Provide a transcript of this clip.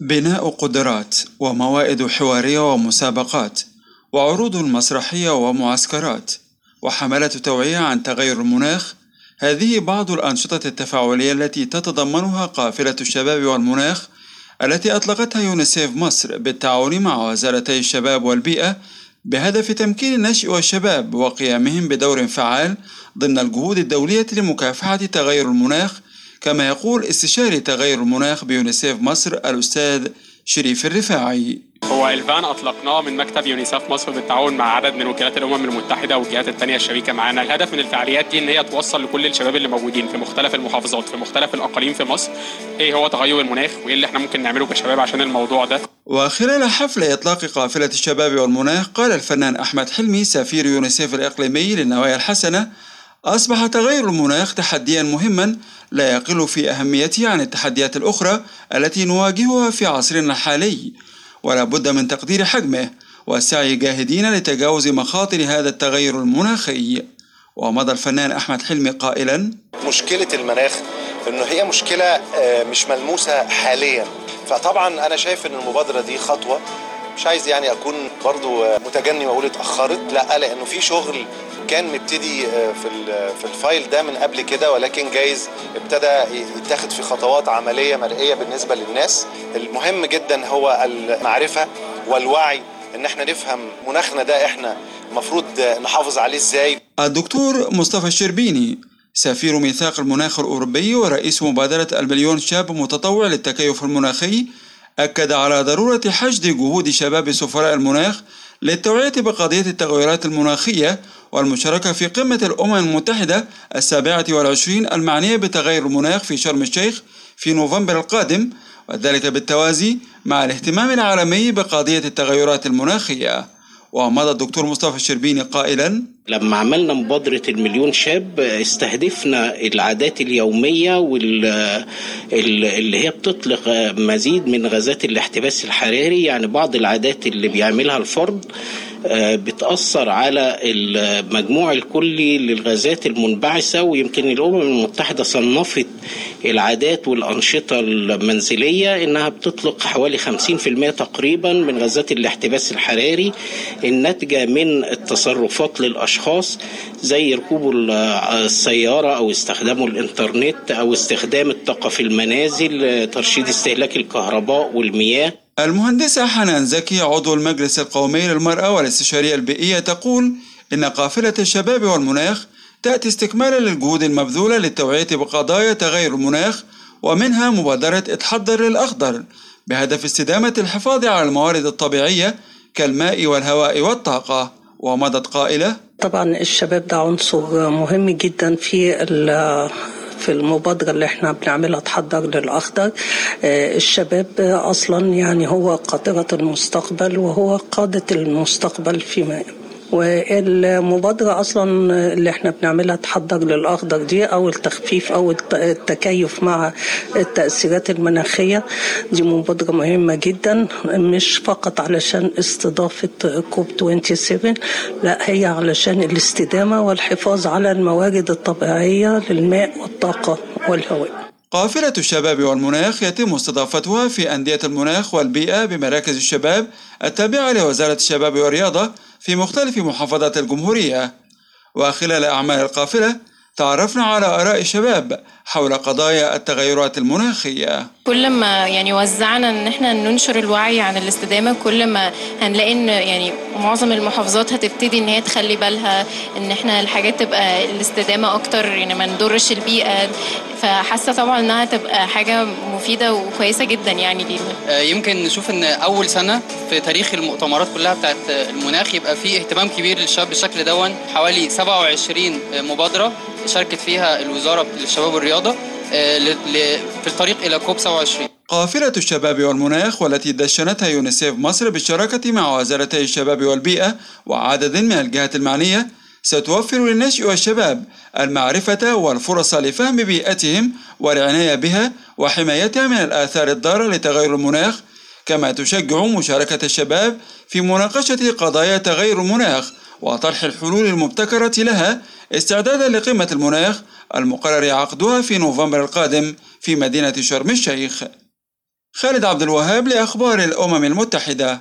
بناء قدرات وموائد حوارية ومسابقات وعروض مسرحية ومعسكرات وحملة توعية عن تغير المناخ. هذه بعض الأنشطة التفاعلية التي تتضمنها قافلة الشباب والمناخ التي أطلقتها يونيسيف مصر بالتعاون مع وزارتي الشباب والبيئة بهدف تمكين النشء والشباب وقيامهم بدور فعال ضمن الجهود الدولية لمكافحة تغير المناخ كما يقول استشاري تغير المناخ بيونيسيف مصر الأستاذ شريف الرفاعي. هو الفان أطلقناه من مكتب يونيسف مصر بالتعاون مع عدد من وكالات الأمم المتحدة والجهات الثانية الشريكة معانا الهدف من الفعاليات دي إن هي توصل لكل الشباب اللي موجودين في مختلف المحافظات في مختلف الأقاليم في مصر. إيه هو تغير المناخ وإيه اللي إحنا ممكن نعمله كشباب عشان الموضوع ده؟ وخلال حفل إطلاق قافلة الشباب والمناخ قال الفنان أحمد حلمي سفير يونيسيف الإقليمي للنوايا الحسنة أصبح تغير المناخ تحديا مهما لا يقل في أهميته عن التحديات الأخرى التي نواجهها في عصرنا الحالي ولا بد من تقدير حجمه والسعي جاهدين لتجاوز مخاطر هذا التغير المناخي. ومضى الفنان أحمد حلمي قائلا مشكلة المناخ إنه هي مشكلة آه، مش ملموسة حاليا. فطبعا أنا شايف إن المبادرة دي خطوة مش عايز يعني أكون برضو متجني وأقول اتأخرت لا لأنه في شغل كان مبتدي آه، في في الفايل ده من قبل كده ولكن جايز ابتدى يتاخد في خطوات عملية مرئية بالنسبة للناس. المهم جدا هو المعرفة والوعي إن إحنا نفهم مناخنا ده إحنا المفروض نحافظ عليه إزاي. الدكتور مصطفى الشربيني سفير ميثاق المناخ الأوروبي ورئيس مبادرة المليون شاب متطوع للتكيف المناخي أكد على ضرورة حشد جهود شباب سفراء المناخ للتوعية بقضية التغيرات المناخية والمشاركة في قمة الأمم المتحدة السابعة والعشرين المعنية بتغير المناخ في شرم الشيخ في نوفمبر القادم وذلك بالتوازي مع الاهتمام العالمي بقضية التغيرات المناخية. ومضى الدكتور مصطفى الشربيني قائلا لما عملنا مبادرة المليون شاب استهدفنا العادات اليومية واللي هي بتطلق مزيد من غازات الاحتباس الحراري. يعني بعض العادات اللي بيعملها الفرد آه، بتأثر على المجموع الكلي للغازات المنبعثة. ويمكن الأمم المتحدة صنفت العادات والأنشطة المنزلية إنها بتطلق حوالي 50% تقريبا من غازات الاحتباس الحراري. الناتجة من التصرفات للأشخاص زي ركوب ال- السيارة أو استخدام الإنترنت أو استخدام الطاقة في المنازل ترشيد استهلاك الكهرباء والمياه. المهندسة حنان زكي عضو المجلس القومي للمرأة والاستشارية البيئية تقول إن قافلة الشباب والمناخ تأتي استكمالا للجهود المبذولة للتوعية بقضايا تغير المناخ ومنها مبادرة اتحضر للأخضر بهدف استدامة الحفاظ على الموارد الطبيعية كالماء والهواء والطاقة. ومضت قائلة طبعا الشباب ده عنصر مهم جدا في في المبادرة اللي إحنا بنعملها تحضر للأخضر. آه، الشباب أصلا يعني هو قاطرة المستقبل وهو قادة المستقبل فيما والمبادرة أصلا اللي إحنا بنعملها تحضر للأخضر دي أو التخفيف أو الت- التكيف مع التأثيرات المناخية. دي مبادرة مهمة جدا مش فقط علشان استضافة كوب 27 لا هي علشان الاستدامة والحفاظ على الموارد الطبيعية للماء والطاقة والهواء. قافلة الشباب والمناخ يتم استضافتها في أندية المناخ والبيئة بمراكز الشباب التابعة لوزارة الشباب والرياضة في مختلف محافظات الجمهورية وخلال أعمال القافلة تعرفنا على آراء الشباب حول قضايا التغيرات المناخية. كل ما يعني وزعنا إن إحنا ننشر الوعي عن الاستدامة كل ما هنلاقي إن يعني معظم المحافظات هتبتدي إن هي تخلي بالها إن إحنا الحاجات تبقى الاستدامة أكتر يعني ما نضرش البيئة. فحاسة طبعا إنها تبقى حاجة مفيدة وكويسة جدا يعني لينا. آه، يمكن نشوف إن أول سنة في تاريخ المؤتمرات كلها بتاعت المناخ يبقى في اهتمام كبير للشباب بالشكل دون حوالي 27 مبادرة شاركت فيها الوزارة للشباب والرياضة آه، في الطريق إلى كوب 27 قافلة الشباب والمناخ والتي دشنتها يونيسيف مصر بالشراكة مع وزارتي الشباب والبيئة وعدد من الجهات المعنية ستوفر للنشء والشباب المعرفة والفرص لفهم بيئتهم والعناية بها وحمايتها من الآثار الضارة لتغير المناخ. كما تشجع مشاركة الشباب في مناقشة قضايا تغير المناخ وطرح الحلول المبتكرة لها استعدادا لقمة المناخ المقرر عقدها في نوفمبر القادم في مدينة شرم الشيخ. خالد عبد الوهاب لأخبار الأمم المتحدة.